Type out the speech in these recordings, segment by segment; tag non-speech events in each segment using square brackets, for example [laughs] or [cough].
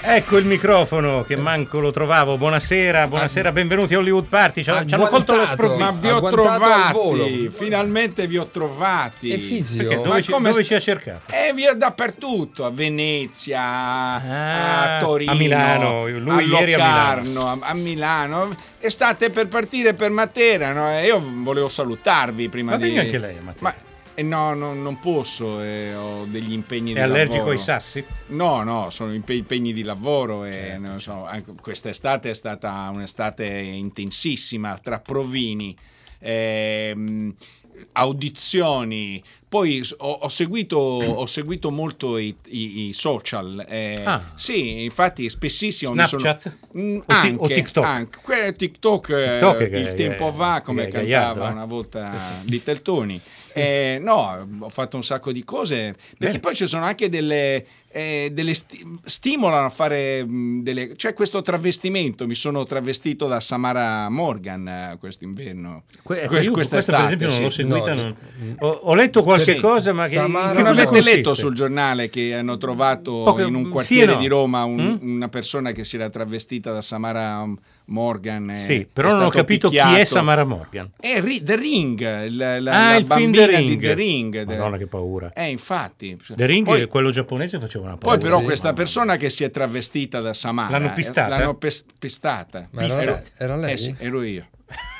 Ecco il microfono che manco lo trovavo. Buonasera, buonasera, benvenuti a Hollywood Party. Ci, hanno colto lo Ma sprovvisto. vi ho trovati, finalmente vi ho trovati. E fisio? Perché Ma dove, ci, come dove st- ci ha cercato? E via dappertutto, a Venezia, Ah, a Torino, a Milano, lui a ieri a Locarno, a, a Milano. E state per partire per Matera, no? E io volevo salutarvi prima Ma di... venga anche lei a Matera. Ma eh, no, no, non posso, eh, ho degli impegni di È allergico lavoro. ai sassi? No, no, sono impe- impegni di lavoro e Certo, non so, anche quest'estate è stata un'estate intensissima tra provini, ehm, audizioni. Poi ho, ho seguito, ho seguito molto i, i- i social. eh, Ah. Sì, infatti spessissimo mi sono- Snapchat? Mm, O ti- anche, o TikTok? anche. TikTok, eh, TikTok è- il tempo è- va come è cantava Gaiardo, eh? una volta [laughs] Little Tony. Eh, no, ho fatto un sacco di cose perché Bene. poi ci sono anche delle, eh, delle sti- stimolano a fare mh, delle c'è questo travestimento mi sono travestito da Samara Morgan eh, quest'inverno Que- Que- io questa per esempio non l'ho sì. seguita. No, non- Ho, ho letto qualche Sì. cosa, ma Samara- che non avete consiste? letto sul giornale che hanno trovato Poche- in un sì quartiere e no. di Roma un- Mm? una persona che si era travestita da Samara Morgan? Sì, però non ho capito chi è picchiato. Samara Morgan. È Ri- The Ring, la, la- ah, la il film The Ring. di The Ring. Madonna, che paura. Eh, infatti. The Ring, Poi- quello giapponese, faceva una Poi però sì. questa persona che si è travestita da Samara L'hanno eh, pistata? L'hanno pes- pistata. Ma era, Ero- era lei? Eh sì, ero io. [laughs]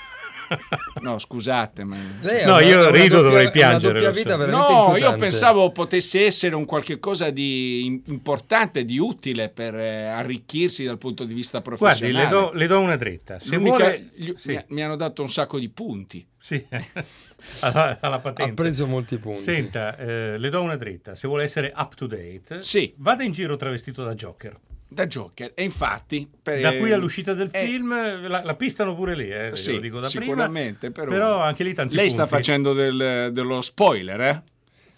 No, scusate, ma... No, una- io una rido, doppia- dovrei piangere, No, io pensavo potesse essere un qualche cosa di im- importante, di utile per eh, arricchirsi dal punto di vista Guardi, professionale. le do, le do una dritta. Se L'unica- vuole... gli- Sì, mi, mi hanno dato un sacco di punti. sì. [laughs] alla, alla patente. Ha preso molti punti. Senta, eh, le do una dritta. Se vuole essere up to date, Sì. vada in giro travestito da Joker. Da Joker. E infatti... per- Da qui all'uscita del eh, film la, la pistano pure lì, eh, Sì, lo dico da sicuramente, prima. però- anche lì tanti Lei sta punti. facendo del- dello spoiler, eh?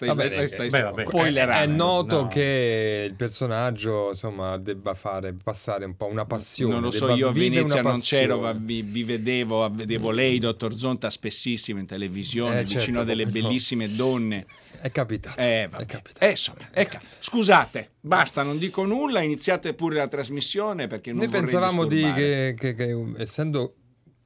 Stai, Vabbè, lei stai beh, vabbè. spoilerando. È noto No. che il personaggio insomma debba fare passare un po' una passione. Non lo so, io a Venezia non c'ero, vi, vi vedevo, vedevo lei, dottor Zonta, spessissimo in televisione, Eh, vicino certo, a delle come no. bellissime donne. È capitato. Eh, è capitato. Eh, insomma, eh, ca- scusate, basta, non dico nulla, iniziate pure la trasmissione perché non Noi pensavamo di che, che- che, essendo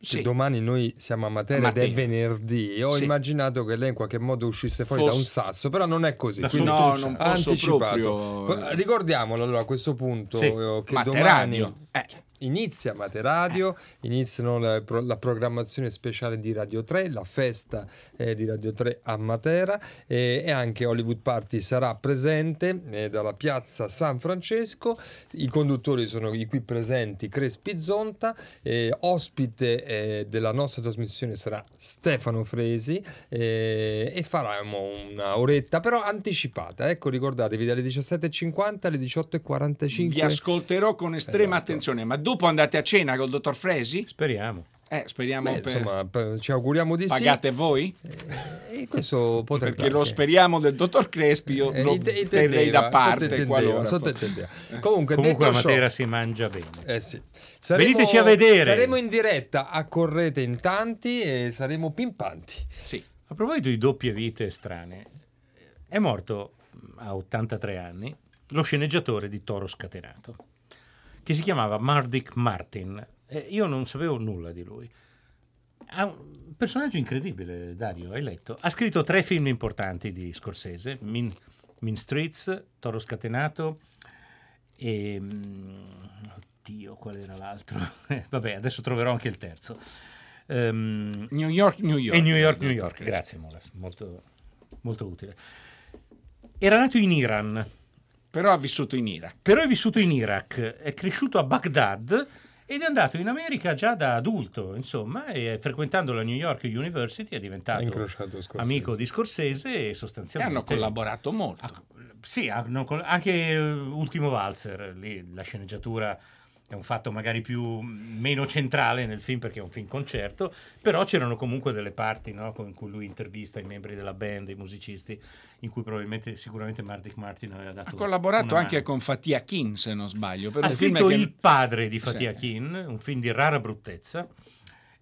Sì. che domani noi siamo a Matera, ed è venerdì, ho Sì. immaginato che lei in qualche modo uscisse fuori Fosse- da un sasso, però non è così. Da quindi No, non posso anticipato. proprio... Ricordiamolo allora a questo punto Sì. eh, che Materadio. domani Eh. Inizia Materadio, iniziano la, la programmazione speciale di Radio 3, la festa eh, di Radio 3 a Matera eh, e anche Hollywood Party sarà presente eh, dalla piazza San Francesco. I conduttori sono i qui presenti Crespi Zonta, ospite eh, della nostra trasmissione sarà Stefano Fresi e faremo una oretta però anticipata. Ecco, ricordatevi dalle 17.50 alle 18.45. Vi ascolterò con estrema Esatto. attenzione, ma dopo andate a cena col dottor Fresi? Speriamo. Eh, speriamo Beh, per... insomma, p- ci auguriamo di Pagate voi? sì. E questo potrebbe Perché lo speriamo del dottor Crespi, io Eh, lo int- intendeva, terrei da parte qualora. sottintendeva. Comunque, Comunque a detto ciò- Matera si mangia bene. Eh sì. Veniteci a vedere. Saremo in diretta, accorrete in tanti e saremo pimpanti. Sì. A proposito di doppie vite strane, è morto a 83 anni lo sceneggiatore di Toro Scatenato, che si chiamava Mardick Martin. E io non sapevo nulla di lui. Ha un personaggio incredibile, Dario, hai letto? Ha scritto tre film importanti di Scorsese, Mean, Mean Streets, Toro Scatenato e... mm, Oddio, qual era l'altro? Eh, [laughs] Vabbè, adesso troverò anche il terzo. Ehm, New York, New York. e New York, New York, grazie Molas, molto, molto utile. Era nato in Iran, Però ha vissuto in Iraq. però è vissuto in Iraq, è cresciuto a Baghdad ed è andato in America già da adulto, insomma, e frequentando la New York University è diventato amico di Scorsese e E sostanzialmente... hanno collaborato molto. Ah, Sì, hanno anche eh, Ultimo Valzer, lì la sceneggiatura è un fatto magari più meno centrale nel film perché è un film concerto, però c'erano comunque delle parti no, in cui lui intervista i membri della band, i musicisti, in cui probabilmente sicuramente Mardic Martin aveva dato Ha collaborato anche mano. con Fatia Kin, se non sbaglio. Per Ha scritto che- Il padre di Fatia Sì. Kin, un film di rara bruttezza.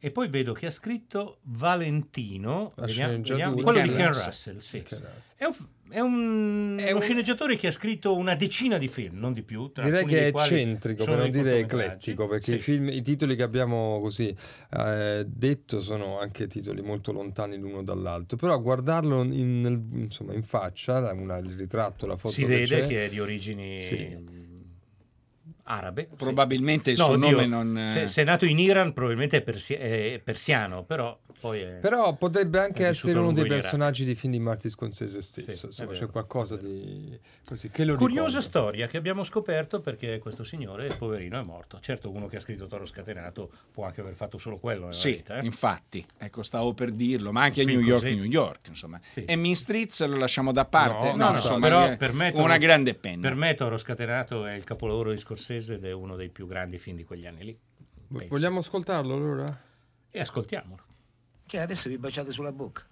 E poi vedo che ha scritto Valentino, vediamo- vediamo- quello di Ken Russell. Sì. Che. È, un, è un- È uno un- sceneggiatore che ha scritto una decina di film, non di più. Direi che è eccentrico, per non dire eclettico, perché Sì. i, film, i titoli che abbiamo così eh, detto sono anche titoli molto lontani l'uno dall'altro, però a guardarlo in, insomma, in faccia, una- il ritratto, la foto si vede c'è, che è di origini Sì. Arabe. sì. Probabilmente il No, suo oddio, nome non... eh, Se, se è nato in Iran, probabilmente è, persi- è persiano, però poi è... Però potrebbe anche essere uno dei personaggi di film di Martin Scorsese Sì, stesso. è insomma, c'è qualcosa di così Curiosa ricorda. storia che abbiamo scoperto perché questo signore, poverino, è morto. Certo, uno che ha scritto Toro Scatenato può anche aver fatto solo quello nella Sì, vita. eh. infatti, ecco, stavo per dirlo, ma anche a New York, così. New York, insomma. Sì. E Mean Streets lo lasciamo da parte? No, no, no, insomma, però per me una grande penna. Per me Toro Scatenato è il capolavoro di Scorsese ed è uno dei più grandi film di quegli anni lì. penso. Vogliamo ascoltarlo allora? E ascoltiamolo. Cioè, adesso vi baciate sulla bocca.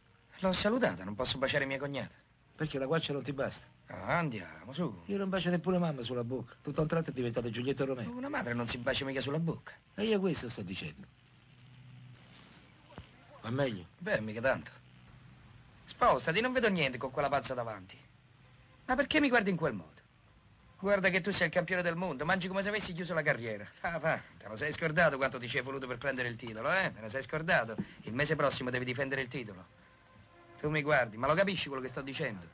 L'ho salutata, non posso baciare mia cognata. Perché la guancia non ti basta. Ah, andiamo, su. Io non baciate pure mamma sulla bocca. Tutto a un tratto è diventato Giulietto Romeo. Una madre non si bacia mica sulla bocca. E io questo sto dicendo. Va meglio? Beh, mica tanto. Spostati, non vedo niente con quella pazza davanti. Ma perché mi guardi in quel modo? Guarda che tu sei il campione del mondo, mangi come se avessi chiuso la carriera. Fa, fa, te lo sei scordato quanto ti ci è voluto per prendere il titolo, eh? Te lo sei scordato? Il mese prossimo devi difendere il titolo. Tu mi guardi, ma lo capisci quello che sto dicendo?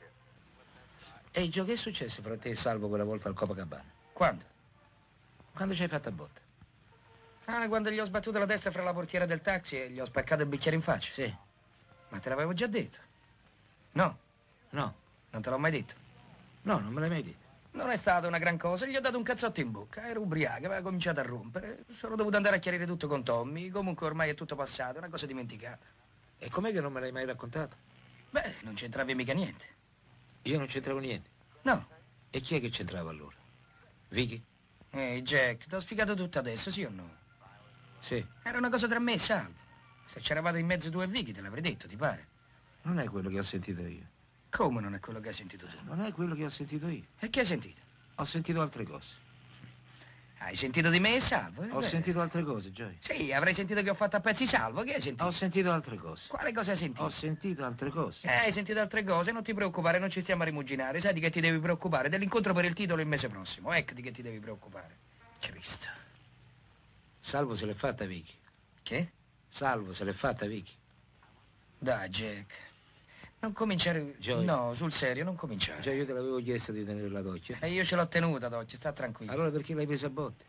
Ehi, Gio, che è successo fra te e Salvo quella volta al Copacabana? Quando? Quando ci hai fatto a botta? Ah, quando gli ho sbattuto la testa fra la portiera del taxi e gli ho spaccato il bicchiere in faccia. Sì. Ma te l'avevo già detto. No, No. non te l'ho mai detto. No, non me l'hai mai detto. Non è stata una gran cosa, gli ho dato un cazzotto in bocca, ero ubriaco, aveva cominciato a rompere. Sono dovuto andare a chiarire tutto con Tommy, comunque ormai è tutto passato, è una cosa dimenticata. E com'è che non me l'hai mai raccontato? Beh, non c'entravi mica niente. Io non c'entravo niente. No. E chi è che c'entrava allora? Vicky? Ehi, Jack, ti ho spiegato tutto adesso, sì o no? Sì. Era una cosa tra me e Salvo. Se c'eravate in mezzo tu e Vicky, te l'avrei detto, ti pare? Non è quello che ho sentito io. Come non è quello che hai sentito tu? Non è quello che ho sentito io. E che hai sentito? Ho sentito altre cose. Hai sentito di me e Salvo? eh? Ho Beh, sentito altre cose, Joy. Sì, avrei sentito che ho fatto a pezzi Salvo, che hai sentito? Ho sentito altre cose. Quale cosa hai sentito? Ho sentito altre cose. Eh, hai sentito altre cose, non ti preoccupare, non ci stiamo a rimuginare. Sai di che ti devi preoccupare? Dell'incontro per il titolo il mese prossimo. Ecco di che ti devi preoccupare. Cristo. Salvo se l'è fatta Vicky. Che? Salvo se l'è fatta Vicky. Dai, Jack. Non cominciare... Joy. No, sul serio, non cominciare. Già io te l'avevo chiesto di tenere la doccia. E io ce l'ho tenuta, Docci, sta tranquillo. Allora perché l'hai presa a botte?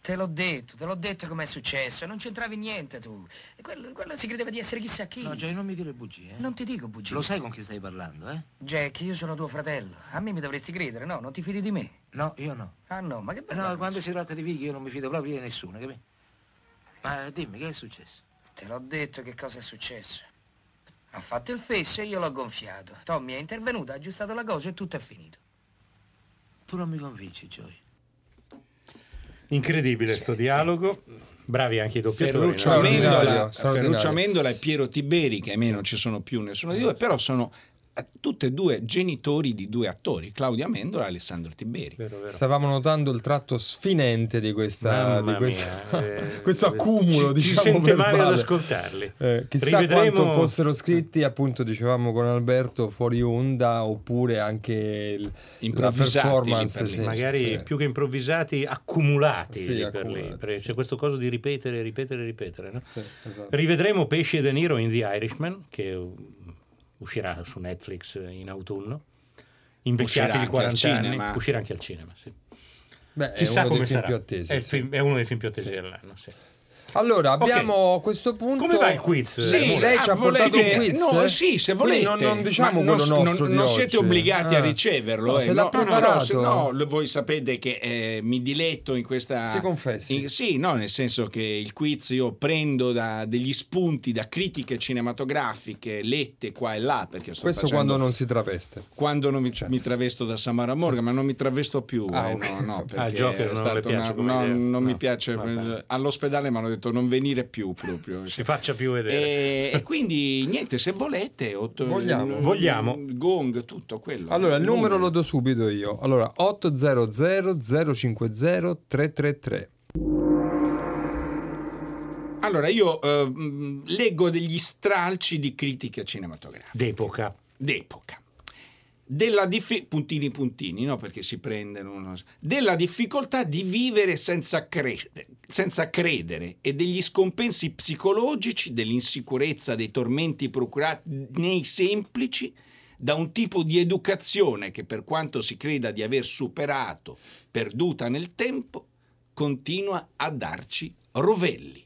Te l'ho detto, te l'ho detto com'è successo. Non c'entravi niente tu. E quello, quello si credeva di essere chissà chi. No, Joy, non mi dire bugie, eh? Non ti dico bugie. Lo sai con chi stai parlando, eh? Jack, io sono tuo fratello. A me mi dovresti credere, no? Non ti fidi di me. No, io no. Ah no, ma che Eh, bello. No, quando si tratta di Vicky io non mi fido proprio di nessuno, capito? Ma eh, dimmi, che è successo? Te l'ho detto che cosa è successo. Ha fatto il fesso e io l'ho gonfiato. Tommy è intervenuto, ha aggiustato la cosa e tutto è finito. Tu non mi convinci, Joy. Incredibile sto dialogo. Bravi anche i doppiatori. Ferruccio no? Amendola. Ferruccio Amendola e Piero Tiberi, che ahimè non ci sono più nessuno di due, però sono tutti e due genitori di due attori, Claudio Amendola e Alessandro Tiberi. Vero, vero. Stavamo notando il tratto sfinente di, questa, di questa- eh, [laughs] questo accumulo, ci, ci diciamo, sente male ad verbale. ascoltarli. Eh, chissà Rivedremo- quanto fossero scritti, appunto, dicevamo con Alberto, fuori onda, oppure anche il- la Improvvisati performance. lì per lì. sì, magari sì. più che improvvisati, accumulati, Sì, accumulati. C'è questo coso di ripetere, ripetere, ripetere. no? Sì, esatto. Rivedremo Pesci e De Niro in The Irishman, che uscirà su Netflix in autunno. Invecchiati di anche 40 al anni, cinema. uscirà anche al cinema. Sì. Beh, è Chissà uno come dei film sarà. più attesi. è, sì. film- è uno dei film più attesi Sì. dell'anno. sì. Allora, abbiamo a questo punto. Come va il quiz? Sì, Eh, lei ci ha ah, portato volete- un quiz. No, sì, se volete. Non, non diciamo non, nostro. non- di non siete obbligati a Ah. riceverlo. No, eh, se l'ha no, no, no, preparato. se no, lo- voi sapete che eh, mi diletto in questa. Si confessi. in- sì, no, nel senso che il quiz io prendo da, degli spunti da critiche cinematografiche lette qua e là. Perché sto Questo facendo- quando non si traveste. quando non mi, mi travesto da Samara Morgan, ma non mi travesto più. Ah, eh, ok. no, no, perché Ah, Joker è non piace una- no, non mi No, piace. All'ospedale mi hanno detto non venire più proprio. Si faccia più vedere. E, e quindi niente, se volete, otto- Vogliamo. il- Vogliamo. il Gong, tutto quello. Allora, il numero lo do subito io. Allora, 800 050 333. Allora, io eh, mh, leggo degli stralci di critiche cinematografiche D'epoca. d'epoca. Della diffi- puntini puntini, no? Uno- della difficoltà di vivere senza, cre- senza credere e degli scompensi psicologici, dell'insicurezza, dei tormenti procurati nei semplici da un tipo di educazione che per quanto si creda di aver superato, perduta nel tempo, continua a darci rovelli.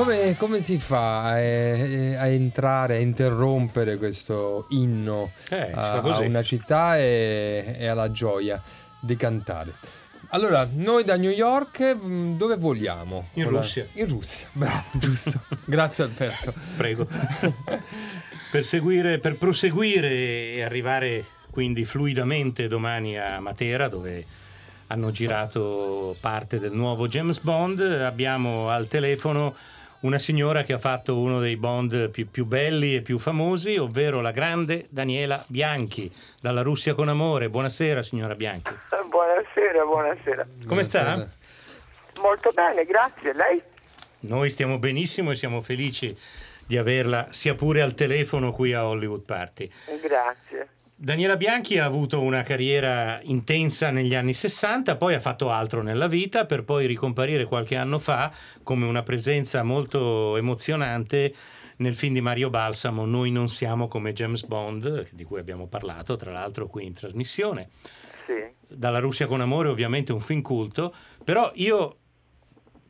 Come, come si fa a, a entrare, a interrompere questo inno Eh, a, a una città e, e alla gioia di cantare? Allora, noi da New York mh, dove vogliamo? In Ora- Russia. In Russia, [laughs] bravo, giusto. Grazie Alberto. Prego. [laughs] per, seguire, per proseguire e arrivare quindi fluidamente domani a Matera, dove hanno girato parte del nuovo James Bond, abbiamo al telefono una signora che ha fatto uno dei Bond più, più belli e più famosi, ovvero la grande Daniela Bianchi, dalla Russia con amore. Buonasera signora Bianchi. Buonasera, buonasera. Come sta? Buonasera. Molto bene, grazie. Lei? Noi stiamo benissimo e siamo felici di averla sia pure al telefono qui a Hollywood Party. Grazie. Daniela Bianchi ha avuto una carriera intensa negli anni 60, poi ha fatto altro nella vita per poi ricomparire qualche anno fa come una presenza molto emozionante nel film di Mario Balsamo Noi non siamo come James Bond, di cui abbiamo parlato tra l'altro qui in trasmissione. Sì. Dalla Russia con amore ovviamente un film culto, però io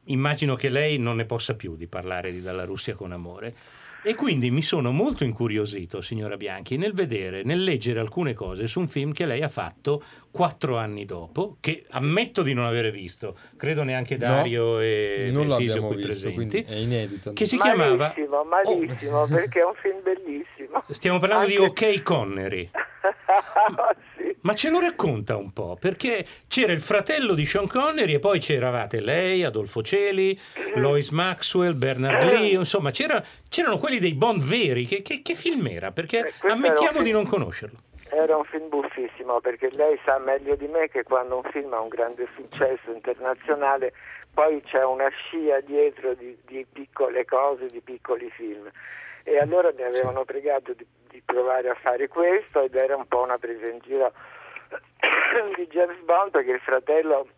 immagino che lei non ne possa più di parlare di Dalla Russia con amore. E quindi mi sono molto incuriosito, signora Bianchi, nel vedere, nel leggere alcune cose su un film che lei ha fatto quattro anni dopo, che ammetto di non avere visto, credo neanche No, Dario e non e Fisio qui visto, presenti, è inedito. che si chiamava... Malissimo, malissimo, perché è un film bellissimo. Stiamo parlando di Anche- OK Connery. [laughs] [laughs] Ma ce lo racconta un po', perché c'era il fratello di Sean Connery e poi c'eravate lei, Adolfo Celi, Lois Maxwell, Bernard Lee, insomma c'era- c'erano quelli dei Bond veri. Che, che- che film era? Perché Eh, ammettiamo di non conoscerlo. Era un film buffissimo perché lei sa meglio di me che quando un film ha un grande successo internazionale poi c'è una scia dietro di, di piccole cose, di piccoli film. E allora mi avevano pregato di, di provare a fare questo ed era un po' una presa in giro [coughs] di James Bond perché il fratello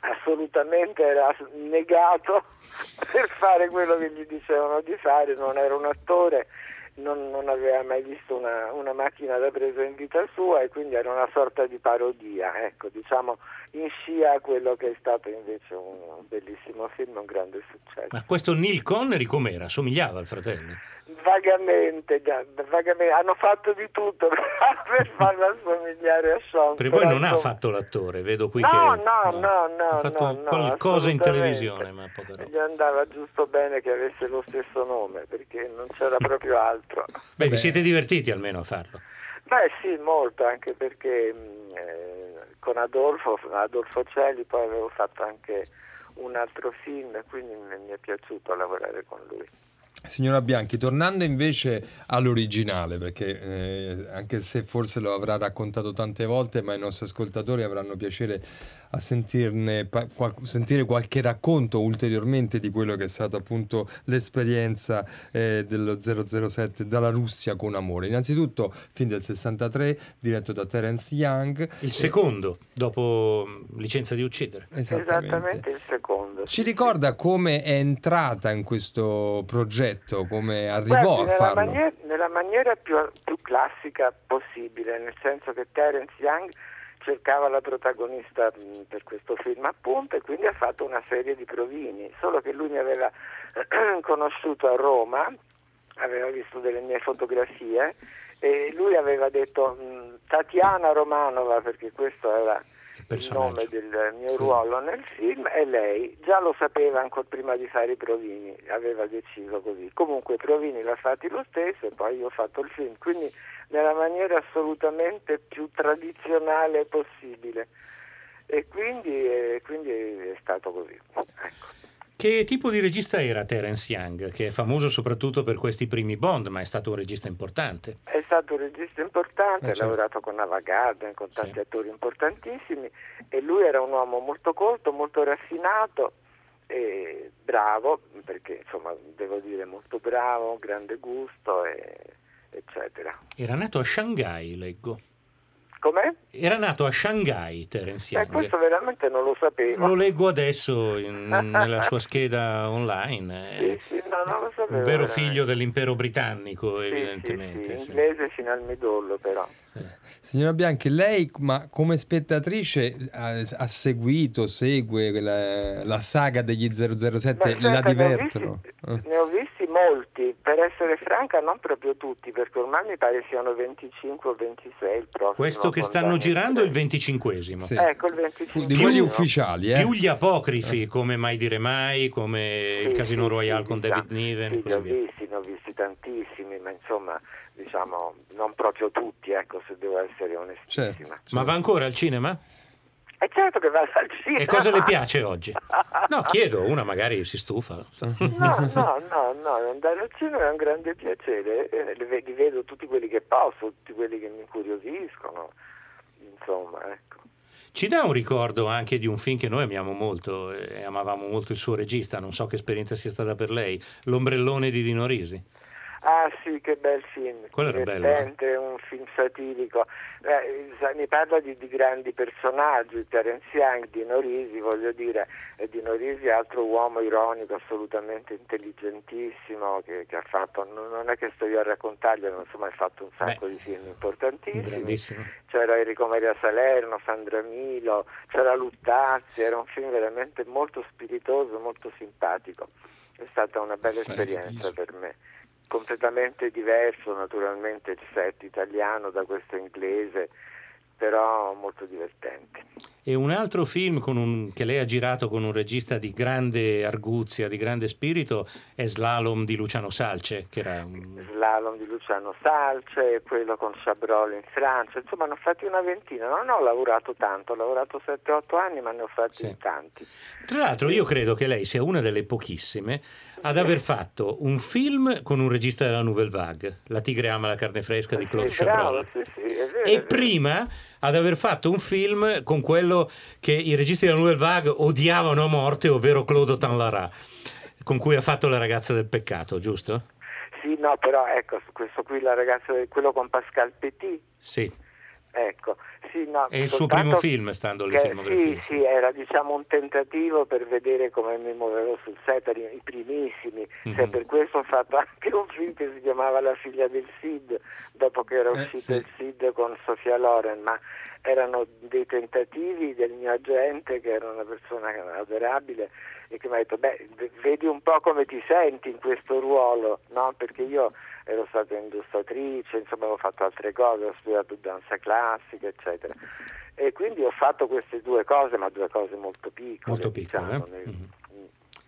assolutamente era negato [laughs] per fare quello che gli dicevano di fare, non era un attore, non, non aveva mai visto una, una macchina da presa in vita sua e quindi era una sorta di parodia, ecco, diciamo in scia a quello che è stato invece un, bellissimo film, un grande successo. Ma questo Neil Connery com'era? Somigliava al fratello? Vagamente, vagamente, hanno fatto di tutto [laughs] per farlo assomigliare a Sean. Perché poi non ha fatto l'attore, vedo qui No, che... no, no, no, Ha fatto no, no, qualcosa in televisione, ma poca roba. Gli andava giusto bene che avesse lo stesso nome perché non c'era proprio altro. Beh, vi siete divertiti almeno a farlo. Beh sì, molto, anche perché mh, eh, con Adolfo, Adolfo Celli poi avevo fatto anche un altro film, quindi mi è piaciuto lavorare con lui. Signora Bianchi, tornando invece all'originale, perché eh, anche se forse lo avrà raccontato tante volte, ma i nostri ascoltatori avranno piacere a sentirne, pa- qual- sentire qualche racconto ulteriormente di quello che è stata appunto l'esperienza eh, dello 007 dalla Russia con amore. Innanzitutto, film del 63, diretto da Terence Young. Il secondo, dopo mm, Licenza di uccidere. Esattamente. Esattamente il secondo. Ci ricorda come è entrata in questo progetto, come arrivò Guardi, a nella, farlo? maniera, nella maniera più, più classica possibile, nel senso che Terence Young cercava la protagonista per questo film appunto e quindi ha fatto una serie di provini, solo che lui mi aveva [clears throat] conosciuto a Roma, aveva visto delle mie fotografie e lui aveva detto Tatiana Romanova perché questo era il nome del mio Sì. ruolo nel film e lei già lo sapeva ancora prima di fare i provini, aveva deciso così. Comunque i provini l'ha fatti lo stesso e poi io ho fatto il film, quindi nella maniera assolutamente più tradizionale possibile. E quindi, eh, quindi è stato così. Ecco. Che tipo di regista era Terence Young, che è famoso soprattutto per questi primi Bond, ma è stato un regista importante? È stato un regista importante, Eh, ha certo. lavorato con Ava Gardner, con tanti Sì. attori importantissimi e lui era un uomo molto colto, molto raffinato e bravo, perché insomma devo dire molto bravo, grande gusto e- eccetera. Era nato a Shanghai, leggo. Com'è? Era nato a Shanghai Terence Eh, Young. questo veramente non lo sapevo. Lo leggo adesso in- nella sua [laughs] scheda online. Sì, È sì, no, non lo sapevo. un vero veramente. figlio dell'impero britannico, Sì, evidentemente. Sì, sì, sì. inglese fino al midollo però. Signora Bianchi, lei ma come spettatrice ha, ha seguito, segue la, la saga degli 007, Beh, la ho divertono? Eh. Ne ho visti molti, per essere franca non proprio tutti, perché ormai mi pare siano 25 o 26 il prossimo. Questo che stanno girando è il Craig. 25esimo. Sì. Ecco, il 25 Di quelli ufficiali, eh? Più gli apocrifi, come Mai dire mai, come il Sì, Casino sì, Royale sì, con David Niven Sì, li così ho via. visti, ne ho visti tantissimi, ma insomma, diciamo, non proprio tutti, ecco, se devo essere onestissima. Certo, Ma va ancora al cinema? È certo che vado al cinema. E cosa le piace oggi? [laughs] No, chiedo, una magari si stufa. No, no, no, no, andare al cinema è un grande piacere, eh, li ve- li vedo tutti quelli che posso, tutti quelli che mi incuriosiscono, insomma, ecco. Ci dà un ricordo anche di un film che noi amiamo molto e amavamo molto il suo regista, non so che esperienza sia stata per lei, L'ombrellone di Dino Risi. Ah sì, che bel film. Quello era bello, Divertente, un film satirico. Eh, mi parla di, di grandi personaggi, Terence Young, Dino Risi, voglio dire, e Dino Risi è altro uomo ironico, assolutamente intelligentissimo, che, che ha fatto, non è che sto io a raccontarglielo, insomma ha fatto un sacco Beh, di film importantissimi. Grandissimo. C'era Enrico Maria Salerno, Sandra Milo, c'era Luttazzi, era un film veramente molto spiritoso, molto simpatico. È stata una bella Perfetto, esperienza per me. Completamente diverso naturalmente il set italiano da questo inglese, però molto divertente. E un altro film con un- che lei ha girato con un regista di grande arguzia, di grande spirito, è Slalom di Luciano Salce, che era un... Slalom di Luciano Salce, quello con Chabrol in Francia, insomma ne ho fatti una ventina, non ho lavorato tanto, ho lavorato 7-8 anni ma ne ho fatti Sì. tanti. Tra l'altro io credo che lei sia una delle pochissime ad aver fatto un film con un regista della Nouvelle Vague, La tigre ama la carne fresca di Claude Sì, bravo, Chabrol. sì, sì, è vero, E prima ad aver fatto un film con quello che i registi della Nouvelle Vague odiavano a morte, ovvero Claude Tanlara, con cui ha fatto La ragazza del peccato, giusto? Sì, no, però ecco, su questo qui la ragazza, quello con Pascal Petit, Sì, ecco, sì, no, è il suo primo film, stando alle filmografie. Sì, sì, era diciamo un tentativo per vedere come mi muovevo sul set, i primissimi, Mhm. cioè, per questo ho fatto anche un film che si chiamava La figlia del Sid, dopo che era Eh, uscito sì. il Sid con Sofia Loren, ma erano dei tentativi del mio agente che era una persona adorabile e che mi ha detto beh vedi un po' come ti senti in questo ruolo no? perché io ero stata illustratrice insomma avevo fatto altre cose ho studiato danza classica eccetera e quindi ho fatto queste due cose ma due cose molto piccole Molto piccole, diciamo, eh? nel- Mhm.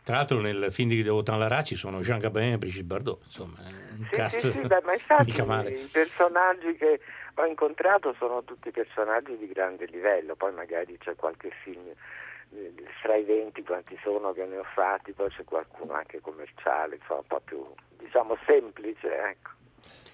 Tra l'altro nel film di Autant Lara ci sono Jean Gabin e Brigitte Bardot, insomma, è un Sì, cast sì, sì, beh, ma infatti i personaggi che ho incontrato sono tutti personaggi di grande livello, poi magari c'è qualche film eh, fra i 20 quanti sono che ne ho fatti, poi c'è qualcuno anche commerciale, insomma un po' più diciamo semplice, ecco.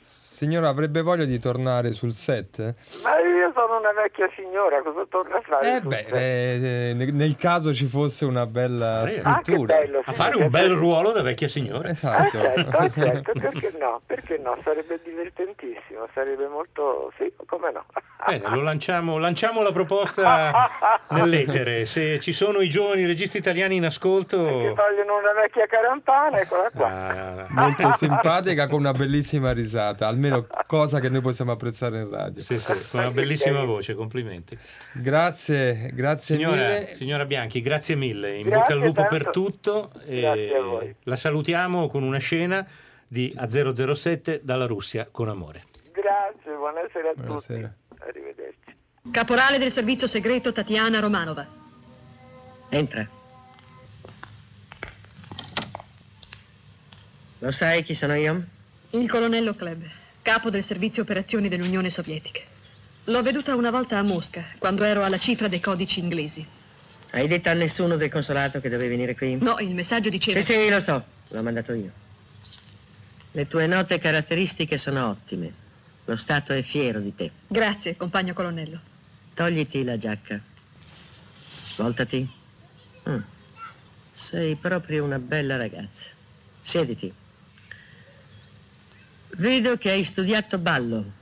Signora, avrebbe voglia di tornare sul set? Ma io sono una vecchia signora, cosa torno a fare? Eh beh, set? eh, nel caso ci fosse una bella Ah, che Ah, che scrittura. bello, A fare un bel ruolo da vecchia signora. Esatto. Accetto, accetto, [laughs] perché no? Perché no? Sarebbe divertentissimo, sarebbe molto... sì, come no? Bene, lo lanciamo, lanciamo la proposta [laughs] nell'etere. Se ci sono i giovani registi italiani in Che ascolto, vogliono una vecchia carampana, eccola qua. ah, Molto simpatica con una bellissima risata, almeno cosa che noi possiamo apprezzare in radio. sì, sì, con una bellissima voce, complimenti. Grazie, grazie Signora, mille. signora Bianchi, grazie mille, in Grazie bocca al lupo tanto. per tutto. e Grazie a voi. La salutiamo con una scena di A007 dalla Russia con amore. Grazie, buonasera a Buonasera. tutti. Arrivederci. Caporale del servizio segreto Tatiana Romanova. Entra. Lo sai chi sono io? Il colonnello Kleb, capo del servizio operazioni dell'Unione Sovietica. L'ho veduta una volta a Mosca, quando ero alla cifra dei codici inglesi. Hai detto a nessuno del consolato che dovevi venire qui? No, il messaggio diceva... Sì, sì, lo so, l'ho mandato io. Le tue note caratteristiche sono ottime. Lo Stato è fiero di te. Grazie, compagno colonnello. Togliti la giacca. Voltati. Mm. Sei proprio una bella ragazza. Siediti. Vedo che hai studiato ballo.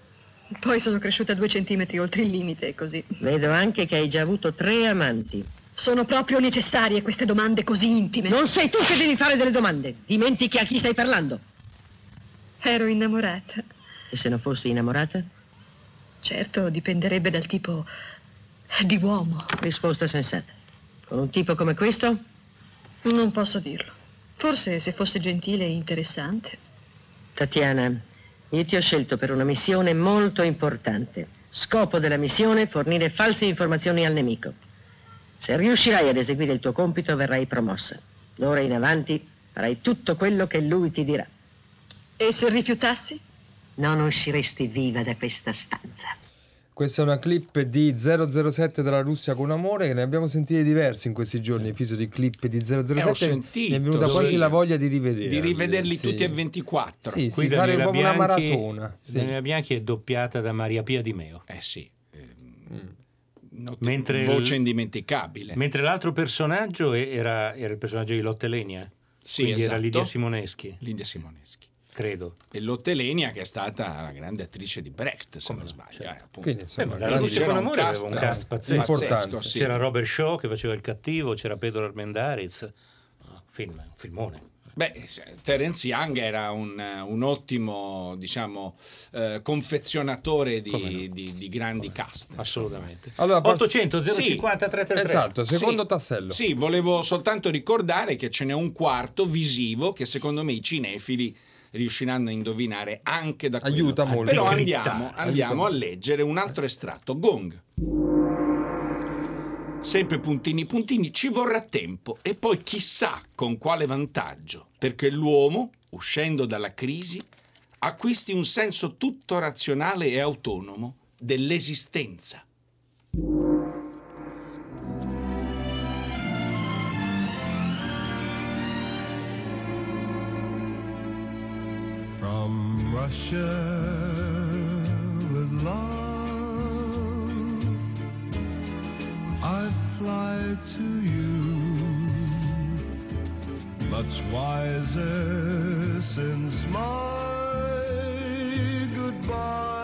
Poi sono cresciuta due centimetri oltre il limite così. Vedo anche che hai già avuto tre amanti. Sono proprio necessarie queste domande così intime. Non sei tu che devi fare delle domande. Dimentichi a chi stai parlando. Ero innamorata. E se non fossi innamorata? Certo, dipenderebbe dal tipo di uomo. Risposta sensata. Con un tipo come questo? Non posso dirlo. Forse se fosse gentile e interessante. Tatiana, io ti ho scelto per una missione molto importante. Scopo della missione fornire false informazioni al nemico. Se riuscirai ad eseguire il tuo compito verrai promossa. D'ora in avanti farai tutto quello che lui ti dirà. E se rifiutassi? Non usciresti viva da questa stanza. Questa è una clip di 007 della Russia con amore che ne abbiamo sentite diversi in questi giorni, fiso di clip di 007. Eh, ho sentito, Mi è venuta sì. quasi la voglia di rivederli. Di rivederli sì. tutti e 24. Sì, Qui sì, fare proprio una Bianchi- maratona. sì. Daniela Bianchi è doppiata da Maria Pia Di Meo. Eh sì. not- Mentre voce il- indimenticabile. Mentre l'altro personaggio era, era il personaggio di Lotte Legna. Sì, Quindi era esatto. Lidia Simoneschi. Lidia Simoneschi. Credo. E Lottelenia che è stata la grande attrice di Brecht, se non sbaglio. eh, appunto. Quindi, insomma, Eh, dalla Russia con amore cast aveva un cast pazzesco. Importante. sì. C'era Robert Shaw che faceva il cattivo, c'era Pedro Armendariz. Ah, film, un filmone. Beh, Terence Young era un, un ottimo, diciamo, eh, confezionatore di, Come no? di- di grandi cast. Assolutamente. Allora, pass- 800 Sì. 050 333. Esatto, secondo Sì. tassello. Sì, volevo soltanto ricordare che ce n'è un quarto visivo che secondo me i cinefili riusciranno a indovinare anche da quello. Aiuta molto. Però andiamo, andiamo a leggere un altro estratto. Gong. Sempre puntini puntini, ci vorrà tempo e poi chissà con quale vantaggio, perché l'uomo, uscendo dalla crisi, acquisti un senso tutto razionale e autonomo dell'esistenza. From Russia with love, I fly to you, much wiser since my goodbye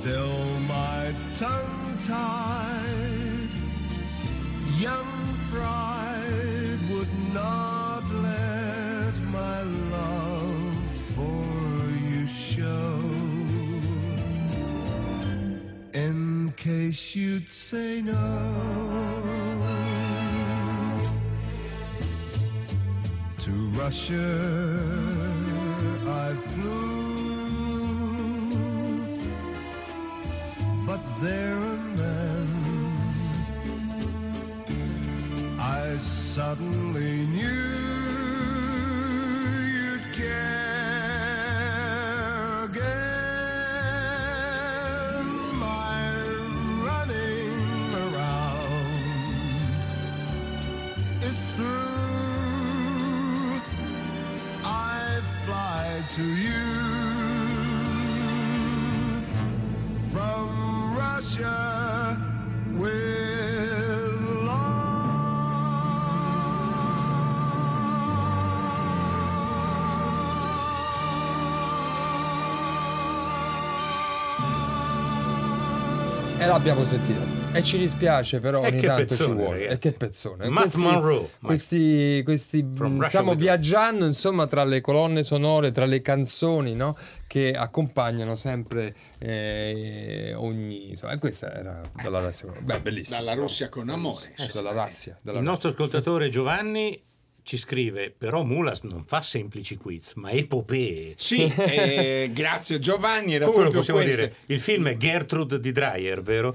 Still, my tongue tied, young pride would not let my love for you show. In case you'd say no. To Russia there and then. I suddenly knew l'abbiamo sentita. E ci dispiace, però E ogni che tanto ci pezzone, vuole. ragazzi. E che pezzone. Matt Monroe, Mike. Questi, questi stiamo viaggiando insomma tra le colonne sonore, tra le canzoni no? che accompagnano sempre eh, ogni. Insomma, e questa era dalla Russia. Beh, bellissima. Dalla Russia con amore. Eh, dalla Russia. Dalla Il nostro ascoltatore Giovanni ci scrive, però Mulas non fa semplici quiz, ma epopee. Sì, [laughs] eh, grazie Giovanni, era Come lo proprio possiamo questo. dire? Il film è Gertrude di Dreyer, vero?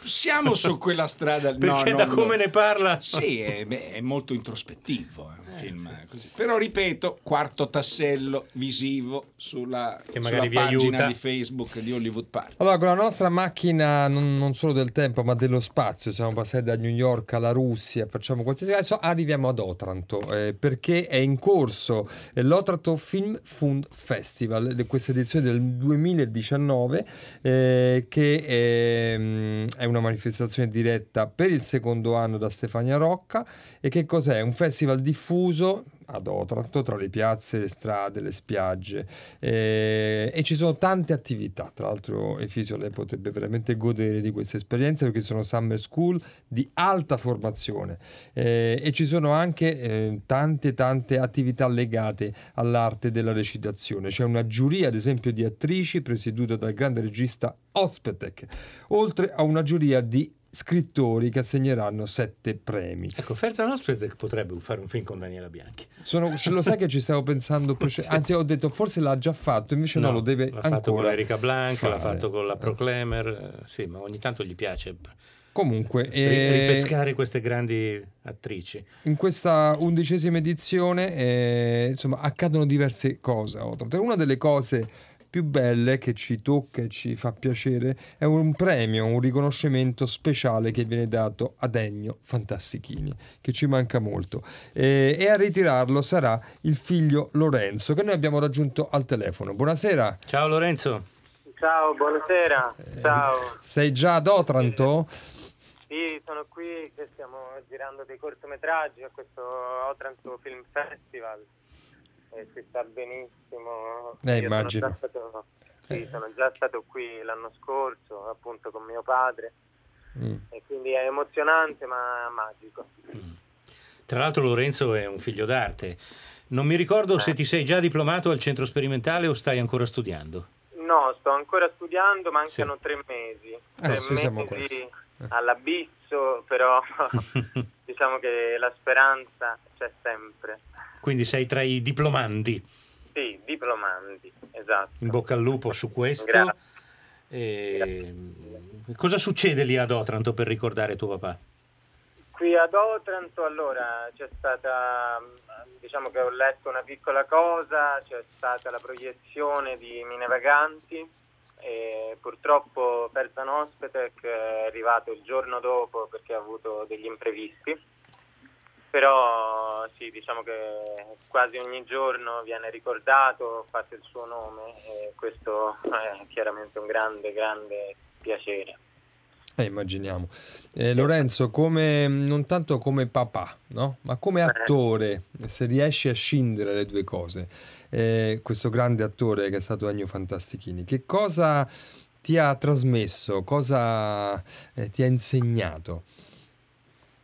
Siamo su quella strada. no, Perché da non come lo- ne parla... Sì, è, beh, è molto introspettivo, è un film così. Però ripeto, quarto tassello visivo sulla, Che sulla vi pagina aiuta. di Facebook di Hollywood Park. Allora, con la nostra macchina non, non solo del tempo, ma dello spazio, siamo passati da New York alla Russia, facciamo qualsiasi adesso arriviamo ad Otranto, eh, perché è in corso eh, l'Otranto Film Fund Festival, di questa edizione del 2019, eh, che ehm, è una manifestazione diretta per il secondo anno da Stefania Rocca. E che cos'è? Un festival diffuso ad Otranto, tra le piazze, le strade, le spiagge eh, e ci sono tante attività. Tra l'altro Efisio lei potrebbe veramente godere di queste esperienze perché sono summer school di alta formazione eh, e ci sono anche eh, tante tante attività legate all'arte della recitazione. C'è una giuria ad esempio di attrici presieduta dal grande regista Ozpetek, oltre a una giuria di scrittori che assegneranno sette premi. Ecco, Ferzan Ospret potrebbe fare un film con Daniela Bianchi. Sono, lo sai che ci stavo pensando, [laughs] prece- anzi ho detto forse l'ha già fatto, invece no, lo deve l'ha ancora fatto con Erika Blanc, fare. l'ha fatto con la Proclaimer, eh, sì, ma ogni tanto gli piace Comunque, eh, ripescare queste grandi attrici. in questa undicesima edizione eh, insomma, accadono diverse cose. Una delle cose più belle che ci tocca e ci fa piacere è un premio, un riconoscimento speciale che viene dato ad Ennio Fantastichini, che ci manca molto. Eh, e a ritirarlo sarà il figlio Lorenzo, che noi abbiamo raggiunto al telefono. Buonasera. Ciao Lorenzo. Ciao, buonasera. Ciao. Sei già ad Otranto? Sì, sono qui che stiamo girando dei cortometraggi a questo Otranto Film Festival e si sta benissimo. Eh, Io immagino. Sono già, stato, sì, sono già stato qui l'anno scorso, appunto con mio padre, Mm. e quindi è emozionante ma magico. Tra l'altro Lorenzo è un figlio d'arte. Non mi ricordo Eh. se ti sei già diplomato al centro sperimentale o stai ancora studiando. No, sto ancora studiando, mancano tre mesi. Ah, tre sì, siamo mesi all'abisso, però [laughs] diciamo che la speranza c'è sempre. Quindi sei tra i diplomandi. Sì, diplomandi, esatto. In bocca al lupo su questo. Grazie. E... Cosa succede lì ad Otranto per ricordare tuo papà? Qui ad Otranto allora c'è stata, diciamo che ho letto una piccola cosa, c'è stata la proiezione di Mine Vaganti e purtroppo Ferzan Ospetek è arrivato il giorno dopo perché ha avuto degli imprevisti, però sì, diciamo che quasi ogni giorno viene ricordato, fate il suo nome e questo è chiaramente un grande, grande piacere. Eh, immaginiamo. Eh, Lorenzo, come, non tanto come papà, no? ma come attore, se riesci a scindere le due cose, eh, questo grande attore che è stato Ennio Fantastichini, che cosa ti ha trasmesso, cosa eh, ti ha insegnato?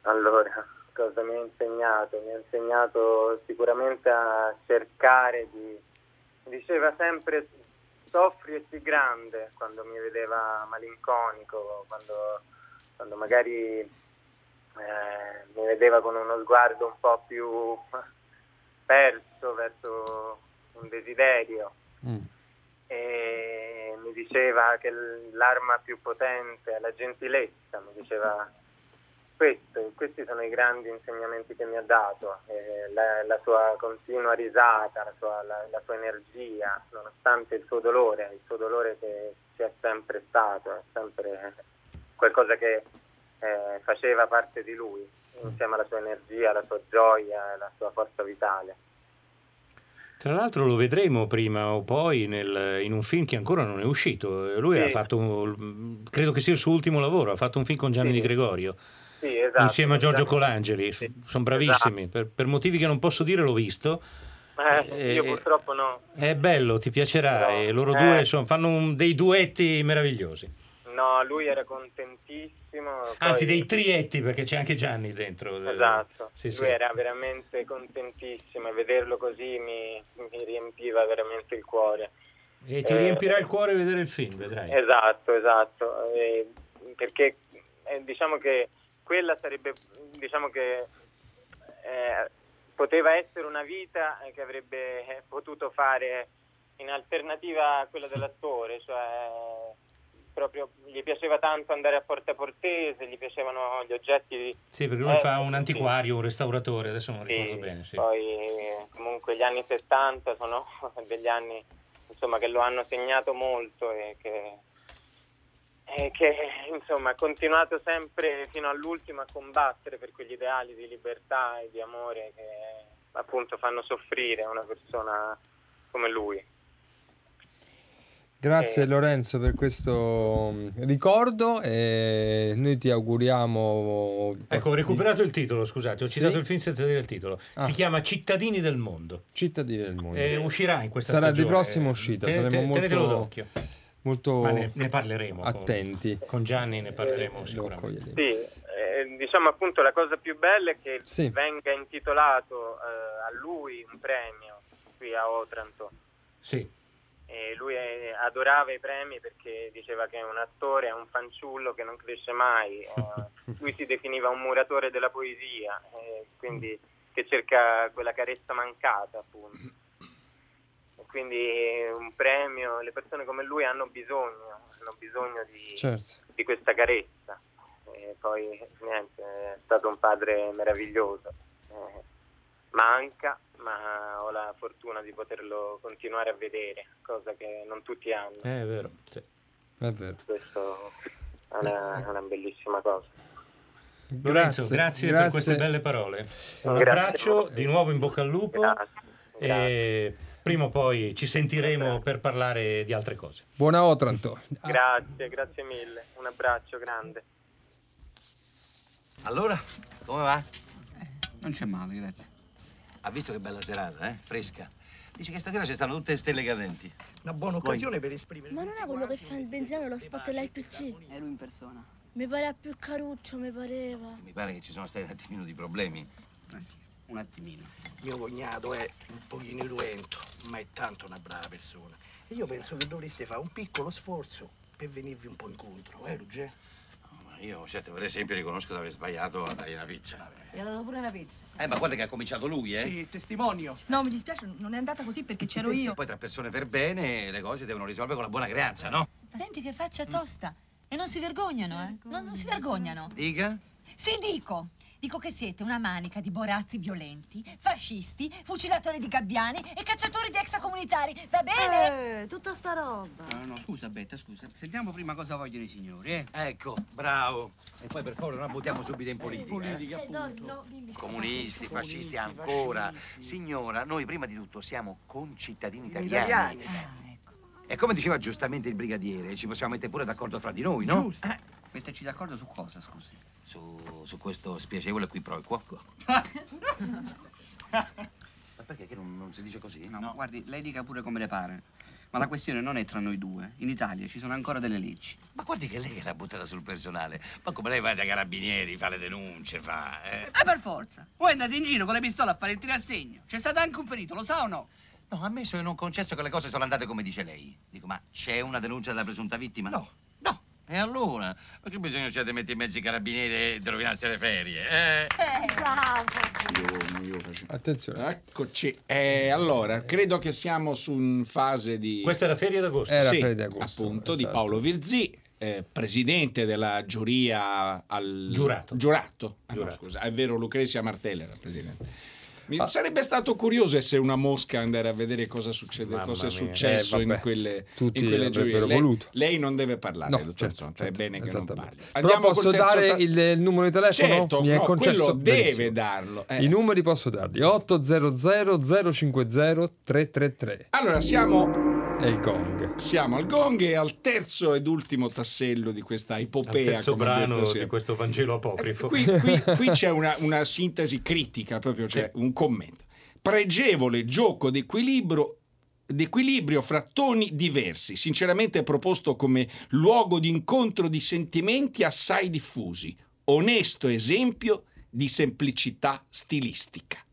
Allora, cosa mi ha insegnato? Mi ha insegnato sicuramente a cercare di... Diceva sempre soffri e sii grande quando mi vedeva malinconico, quando, quando magari eh, mi vedeva con uno sguardo un po' più perso verso un desiderio e mi diceva che l'arma più potente è la gentilezza, mi diceva questo, questi sono i grandi insegnamenti che mi ha dato, eh, la, la sua continua risata, la sua, la- la sua energia, nonostante il suo dolore, il suo dolore che c'è sempre stato, è sempre qualcosa che eh, faceva parte di lui, insieme alla sua energia, alla sua gioia, alla sua forza vitale. Tra l'altro lo vedremo prima o poi nel- in un film che ancora non è uscito. Lui Sì. ha fatto, credo che sia il suo ultimo lavoro, ha fatto un film con Gianni Sì. Di Gregorio. Sì, esatto. insieme a Giorgio Esatto. Colangeli, sono bravissimi, per, per motivi che non posso dire l'ho visto. Eh, io Eh, purtroppo no. È bello, ti piacerà, No, e loro eh. due sono- fanno un- dei duetti meravigliosi. No, lui era contentissimo. Anzi, poi- dei trietti, perché c'è anche Gianni dentro. Esatto, Sì, lui sì. era veramente contentissimo e vederlo così mi, mi riempiva veramente il cuore. E ti Eh, riempirà il cuore vedere il film, vedrai. Esatto, esatto, eh, perché eh, diciamo che quella sarebbe, diciamo che eh, poteva essere una vita eh, che avrebbe eh, potuto fare in alternativa a quella dell'attore, cioè proprio gli piaceva tanto andare a Porta Portese, gli piacevano gli oggetti. Sì, perché lui Eh, fa un sì. antiquario, un restauratore, adesso non Sì, ricordo bene. Sì. Poi comunque gli anni 70 sono [laughs] degli anni insomma, che lo hanno segnato molto e che, e che insomma, ha continuato sempre fino all'ultimo a combattere per quegli ideali di libertà e di amore che appunto fanno soffrire una persona come lui. Grazie Eh. Lorenzo per questo mm, ricordo e noi ti auguriamo... Ecco, ho recuperato il titolo, scusate, ho Sì? citato il film senza dire il titolo. Ah. Si chiama Cittadini del mondo. Cittadini del mondo. E uscirà in questa Sarà stagione. di prossima uscita, Te- saremo te- molto, tenetelo d'occhio. Molto ne, ne parleremo. con- attenti. Con, Gianni ne Eh, parleremo sicuramente. Sì, eh, diciamo appunto la cosa più bella è che Sì. venga intitolato eh, a lui un premio qui a Otranto. Sì. E lui eh, adorava i premi perché diceva che è un attore, è un fanciullo che non cresce mai. eh, [laughs] lui si definiva un muratore della poesia, eh, quindi che cerca quella carezza mancata, appunto. Quindi un premio, le persone come lui hanno bisogno, hanno bisogno di, Certo. di questa carezza. E poi niente, è stato un padre meraviglioso. Eh, manca, ma ho la fortuna di poterlo continuare a vedere, cosa che non tutti hanno. Eh, è vero. sì. È vero. Questo è una, è una bellissima cosa. Lorenzo, grazie, per queste belle parole. Un Grazie abbraccio, di nuovo in bocca al lupo. E prima o poi ci sentiremo per parlare di altre cose. Buona Otranto. [laughs] Grazie, grazie mille. Un abbraccio grande. Allora, come va? Non c'è male, grazie. Ha visto che bella serata, eh? Fresca. Dice che stasera ci stanno tutte le stelle cadenti. Una buona occasione per esprimere. Ma non è quello che fa il benzino nello spot dell'IPC? È lui in persona. Mi pare più caruccio, mi pareva. Mi pare che ci sono stati un attimino di problemi. Eh sì, un attimino. Mio cognato è un pochino irruento, ma è tanto una brava persona. E io penso che dovreste fare un piccolo sforzo per venirvi un po' incontro, eh, Ruggè? Ma io, certo, per esempio, riconosco di aver sbagliato a dargli una pizza. Mi ha dato pure una pizza. Eh, ma guarda che ha cominciato lui, eh? Sì, testimonio. No, mi dispiace, non è andata così perché c'ero io. Poi tra persone per bene le cose devono risolvere con la buona creanza, no? Senti che faccia tosta. E non si vergognano, eh? Non, non si vergognano. Dica? Sì, dico. Dico che siete una manica di borazzi violenti, fascisti, fucilatori di gabbiani e cacciatori di extracomunitari. Va bene? Eh, tutta sta roba. No, no, scusa, Betta, scusa. Sentiamo prima cosa vogliono i signori, eh? Ecco, bravo. E poi per favore non la buttiamo subito in politica. eh. Politica, appunto. no, bimbi, Comunisti, fascisti Comunisti, ancora. fascisti. Signora, noi prima di tutto siamo concittadini Italiani. italiani. Ah, ecco. E come diceva giustamente il brigadiere, ci possiamo mettere pure d'accordo fra di noi, no? Giusto. Eh, metterci d'accordo su cosa, scusi? Su, su questo spiacevole qui pro e quo. Ma perché che non, non si dice così? No, guardi, lei dica pure come le pare. Ma la questione non è tra noi due. In Italia ci sono ancora delle leggi. Ma guardi che lei l'ha buttata sul personale. Ma come lei va dai carabinieri, fa le denunce, fa... Eh? Eh, per forza. Voi andate in giro con le pistole a fare il tiro a segno. C'è stato anche un ferito, lo sa o no? No, ammesso e non concesso che le cose sono andate come dice lei. Dico, ma c'è una denuncia della presunta vittima? No. No. E allora? Ma che bisogno c'è di mettere in mezzo i carabinieri e di rovinarsi le ferie? Eh? Bravo. Attenzione. Eccoci. Eh, allora, credo che siamo su in fase di... Questa era Ferie d'agosto. Era Sì, Ferie d'agosto, appunto, di esatto. Paolo Virzì, eh, presidente della giuria al... Giurato. Giurato. Ah, no, Giurato. scusa, è vero, Lucrezia Martelli era presidente. Mi Ah. sarebbe stato curioso essere una mosca andare a vedere cosa succede, Mamma cosa è successo Eh, in quelle, tutti in quelle avrebbero Lei, lei non deve parlare, No, dottor certo, Zonta, è certo, bene che non parli. Però posso dare ta- il, numero di telefono? Certo, Mi è no, concesso? quello deve Benissimo. darlo. eh. I numeri posso darli. 800 050 333. Allora, siamo È il gong. Siamo al gong e al terzo ed ultimo tassello di questa epopea. terzo come ha brano detto, sì. di questo Vangelo apocrifo. Qui, qui- qui [laughs] c'è una, una sintesi critica, proprio c'è un commento. Pregevole gioco d'equilibrio, d'equilibrio fra toni diversi, sinceramente proposto come luogo di incontro di sentimenti assai diffusi, onesto esempio di semplicità stilistica.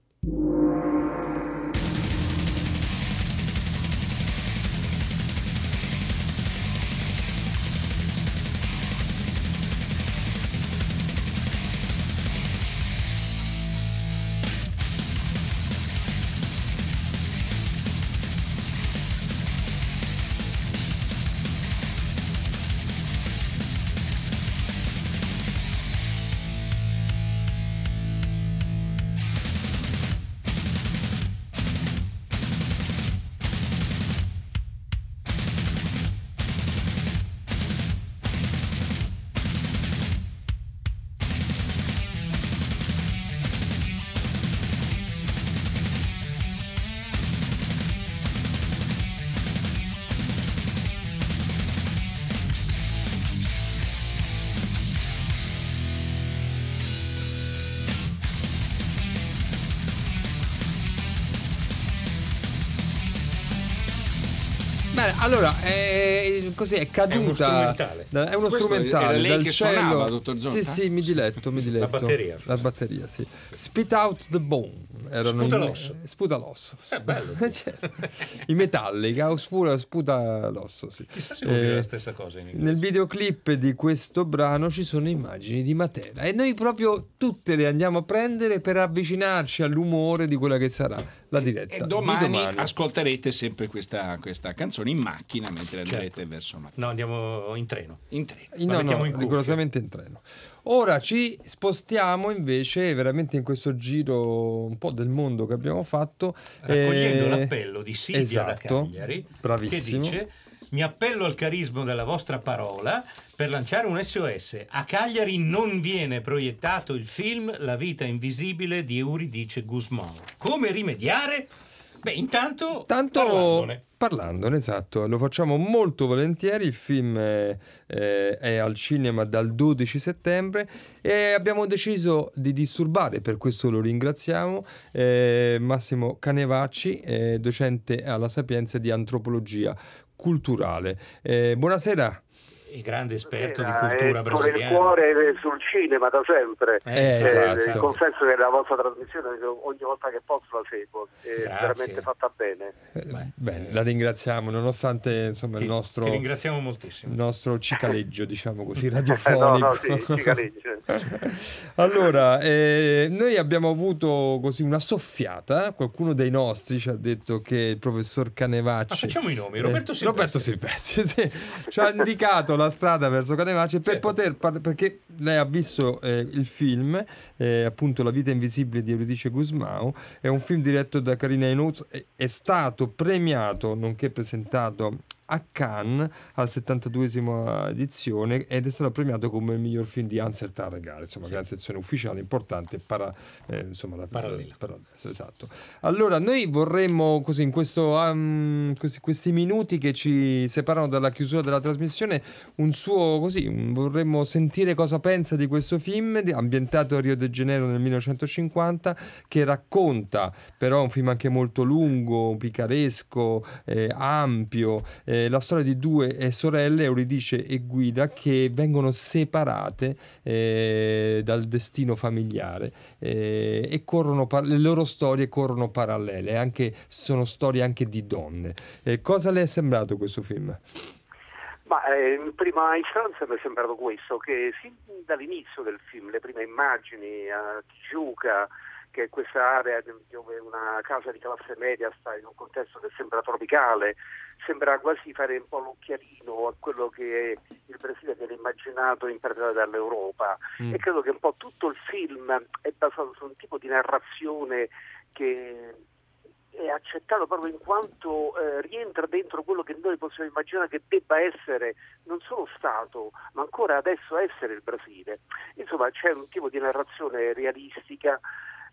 Bene, allora, è, così è caduta. È uno strumentale. da- È uno Questo strumentale. era lei dal che cielo. suonava, dottor Zonta? Sì, sì, mi diletto, mi diletto. batteria. La batteria, sì. Spit out the bone. Erano Sputa in- l'osso. Sputa l'osso. È bello. [laughs] Certo. I Metallica, sputa, sputa l'osso, sì. Chissà se vuol dire Eh, la stessa cosa in inglese. Nel videoclip di questo brano ci sono immagini di Matera e noi proprio tutte le andiamo a prendere per avvicinarci all'umore di quella che sarà la diretta. E di domani, ascolterete sempre questa, questa canzone in macchina mentre Certo. andrete verso Matera. No, andiamo in treno. In treno. No, no, in rigorosamente in treno. Ora ci spostiamo invece veramente in questo giro un po' del mondo che abbiamo fatto. Raccogliendo eh, l'appello di Silvia esatto, da Cagliari, bravissimo. che dice mi appello al carisma della vostra parola per lanciare un SOS. A Cagliari non viene proiettato il film La vita invisibile di Euridice Guzmán. Come rimediare? Beh, intanto, Tanto parlandone. parlandone, esatto, lo facciamo molto volentieri. Il film è, è- è al cinema dal 12 settembre e abbiamo deciso di disturbare, per questo lo ringraziamo, eh, Massimo Canevacci, eh, docente alla Sapienza di antropologia culturale. Eh, buonasera. Il grande esperto di Eh, cultura con il brasiliana. cuore sul cinema da sempre. Eh, esatto. confesso che la vostra trasmissione ogni volta che posso la seguo, è Grazie. veramente fatta bene. Eh, Bene, la ringraziamo, nonostante insomma, il nostro, Ti ringraziamo moltissimo. il nostro cicaleggio, [laughs] diciamo [laughs] così, no, radiofonico. no, sì, cicalegge. [laughs] Allora, eh, noi abbiamo avuto così una soffiata, qualcuno dei nostri ci ha detto che il professor Canevacci... Ma facciamo i nomi, Roberto eh, Silvestri. Roberto Silvestri, sì, ci ha indicato la strada verso Canevacci per Certo. poter par- perché lei ha visto eh, il film, eh, appunto La vita invisibile di Euridice Guzmão, è un film diretto da Carina Enuto, è, è stato premiato, nonché presentato a Cannes al 72esima edizione ed è stato premiato come il miglior film di Ansel Tarregale, insomma, che è una sezione ufficiale importante para, eh, insomma, la, Parallela. parallela, esatto. Allora, noi vorremmo così in questo, um, così, questi minuti che ci separano dalla chiusura della trasmissione, un suo così, un- vorremmo sentire cosa pensa di questo film di- ambientato a Rio de Janeiro nel 1950 che racconta però è un film anche molto lungo, picaresco, eh, ampio, eh, la storia di due eh, sorelle, Euridice e Guida, che vengono separate eh, dal destino familiare eh, e corrono par- le loro storie corrono parallele, anche, sono storie anche di donne. Eh, cosa le è sembrato questo film? Ma eh, in prima istanza mi è sembrato questo, che sin dall'inizio del film, le prime immagini a Tijuca, che questa area dove una casa di classe media sta in un contesto che sembra tropicale, sembra quasi fare un po' l'occhialino a quello che il Brasile viene immaginato in particolare dall'Europa. Mm. E credo che un po' tutto il film è basato su un tipo di narrazione che è accettato proprio in quanto eh, rientra dentro quello che noi possiamo immaginare che debba essere non solo Stato, ma ancora adesso essere il Brasile. Insomma, c'è un tipo di narrazione realistica,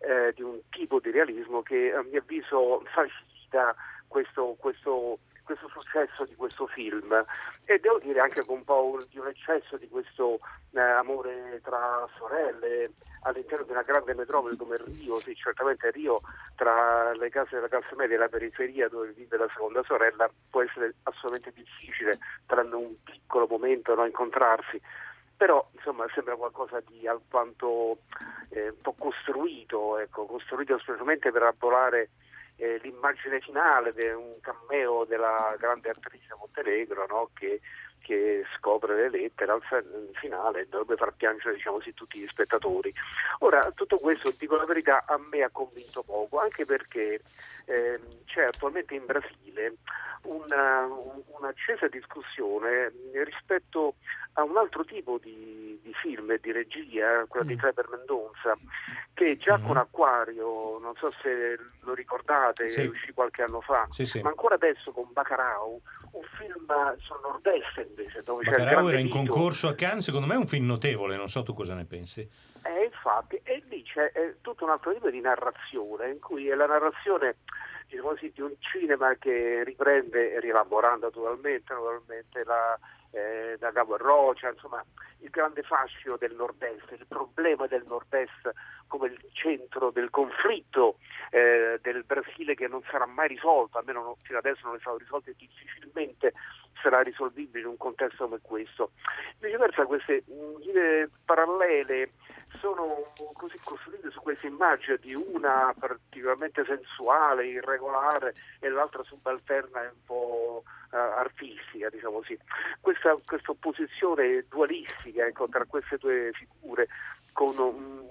eh, di un tipo di realismo che a mio avviso facilita questo, questo, questo successo di questo film. E devo dire anche con un po' di un eccesso di questo eh, amore tra sorelle all'interno di una grande metropoli come Rio, sì certamente Rio tra le case della classe media e la periferia dove vive la seconda sorella può essere assolutamente difficile tranne un piccolo momento no, incontrarsi però insomma sembra qualcosa di alquanto eh, un po' costruito, ecco, costruito specialmente per elaborare eh, l'immagine finale di un cameo della grande attrice Montenegro no? che, che scopre le lettere al finale dovrebbe far piangere diciamo così, tutti gli spettatori. Ora, tutto questo, dico la verità, a me ha convinto poco, anche perché ehm, c'è attualmente in Brasile una, un- un'accesa discussione rispetto a un altro tipo di, di film e di regia, quella di Kleber Mendonza, che già con Acquario, non so se lo ricordate, Sì. uscì qualche anno fa, Sì, sì. ma ancora adesso con Baccarau, un film sul nord-est invece, dove Baccarau era in Vito. concorso a Cannes, secondo me è un film notevole, non so tu cosa ne pensi. Eh, infatti, e lì c'è eh, tutto un altro tipo di narrazione, in cui è la narrazione diciamo così, di un cinema che riprende, rielaborando naturalmente, naturalmente la, eh, da Cabo Rocia, insomma il grande fascino del nord-est, il problema del nord-est come il centro del conflitto eh, del Brasile che non sarà mai risolto, almeno fino adesso non è stato risolto e difficilmente sarà risolvibile in un contesto come questo. Viceversa queste mh, linee parallele sono così costruite su questa immagine di una particolarmente sensuale, irregolare e l'altra subalterna e un po' eh, artistica, diciamo così. Questa, questa opposizione dualistica ecco, tra queste due figure con un,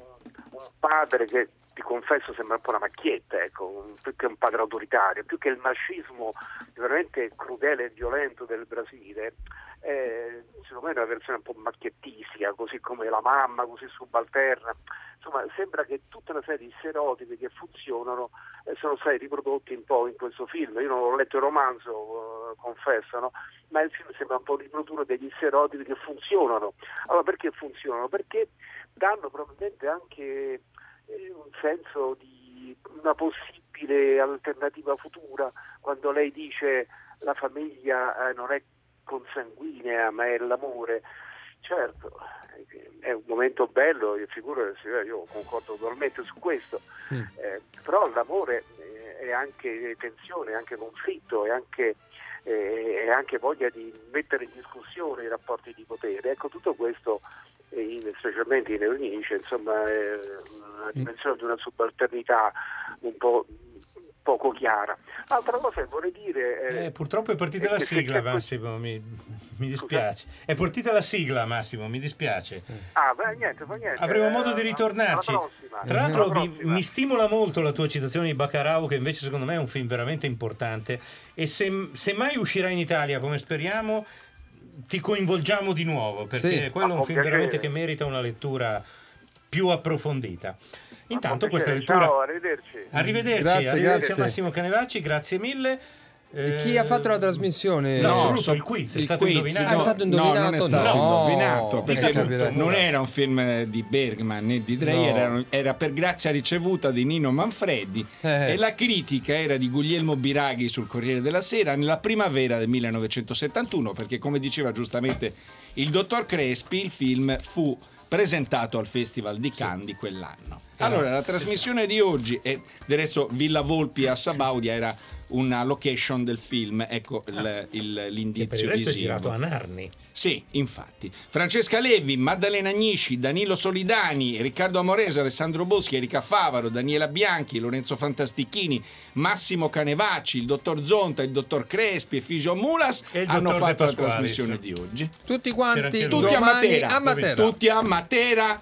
un padre che ti confesso sembra un po' una macchietta, ecco, più che un padre autoritario, più che il mascismo veramente crudele e violento del Brasile, eh, secondo me è una versione un po' macchiettistica, così come la mamma, così subalterna. Insomma, sembra che tutta una serie di stereotipi che funzionano eh, sono stati riprodotti un po' in questo film. Io non ho letto il romanzo, eh, confesso, no? ma il film sembra un po' riprodurre degli stereotipi che funzionano. Allora, perché funzionano? Perché danno probabilmente anche un senso di una possibile alternativa futura quando lei dice la famiglia eh, non è consanguinea ma è l'amore. Certo, eh, è un momento bello, io, figuro, io concordo totalmente su questo, eh, però l'amore eh, è anche tensione, è anche conflitto, è anche, eh, è anche voglia di mettere in discussione i rapporti di potere. Ecco, tutto questo, eh, in- specialmente in Eunice, insomma, è una dimensione di una subalternità un po' poco chiara. Altra cosa che vorrei dire... eh, Eh, purtroppo è partita è la sigla, Massimo, mi, mi dispiace. È partita la sigla, Massimo, mi dispiace. Ah, beh, niente, fa niente. Avremo eh, modo di ritornarci. Tra l'altro mi, mi stimola molto la tua citazione di Baccarau, che invece secondo me è un film veramente importante. E se, se mai uscirà in Italia, come speriamo, ti coinvolgiamo di nuovo, perché Sì. quello è un film piacere. veramente che merita una lettura più approfondita. Intanto questa lettura... Ciao, arrivederci. Arrivederci, Grazie, arrivederci grazie. a Massimo Canevacci, grazie mille. E chi ha fatto la trasmissione? No, No, so- il quiz, è il stato quiz, indovinato. Ah, è stato No, non è indovinato? stato No. indovinato perché non era un film di Bergman né di Dreyer, No. era, era per grazia ricevuta di Nino Manfredi Eh. e la critica era di Guglielmo Biraghi sul Corriere della Sera nella primavera del 1971 perché come diceva giustamente il dottor Crespi il film fu presentato al Festival di Cannes di quell'anno. Allora, la trasmissione di oggi, e del resto Villa Volpi a Sabaudia era una location del film, ecco il- il- Che per il l'indizio resto è visivo. girato a Narni. Sì, infatti. Francesca Levi, Maddalena Agnisci, Danilo Solidani, Riccardo Amorese, Alessandro Boschi, Erika Favaro, Daniela Bianchi, Lorenzo Fantastichini, Massimo Canevacci, il dottor Zonta, il dottor Crespi e Figio Mulas E il hanno fatto la trasmissione di oggi. Tutti quanti. Tutti a Matera. a Matera. Tutti a Matera.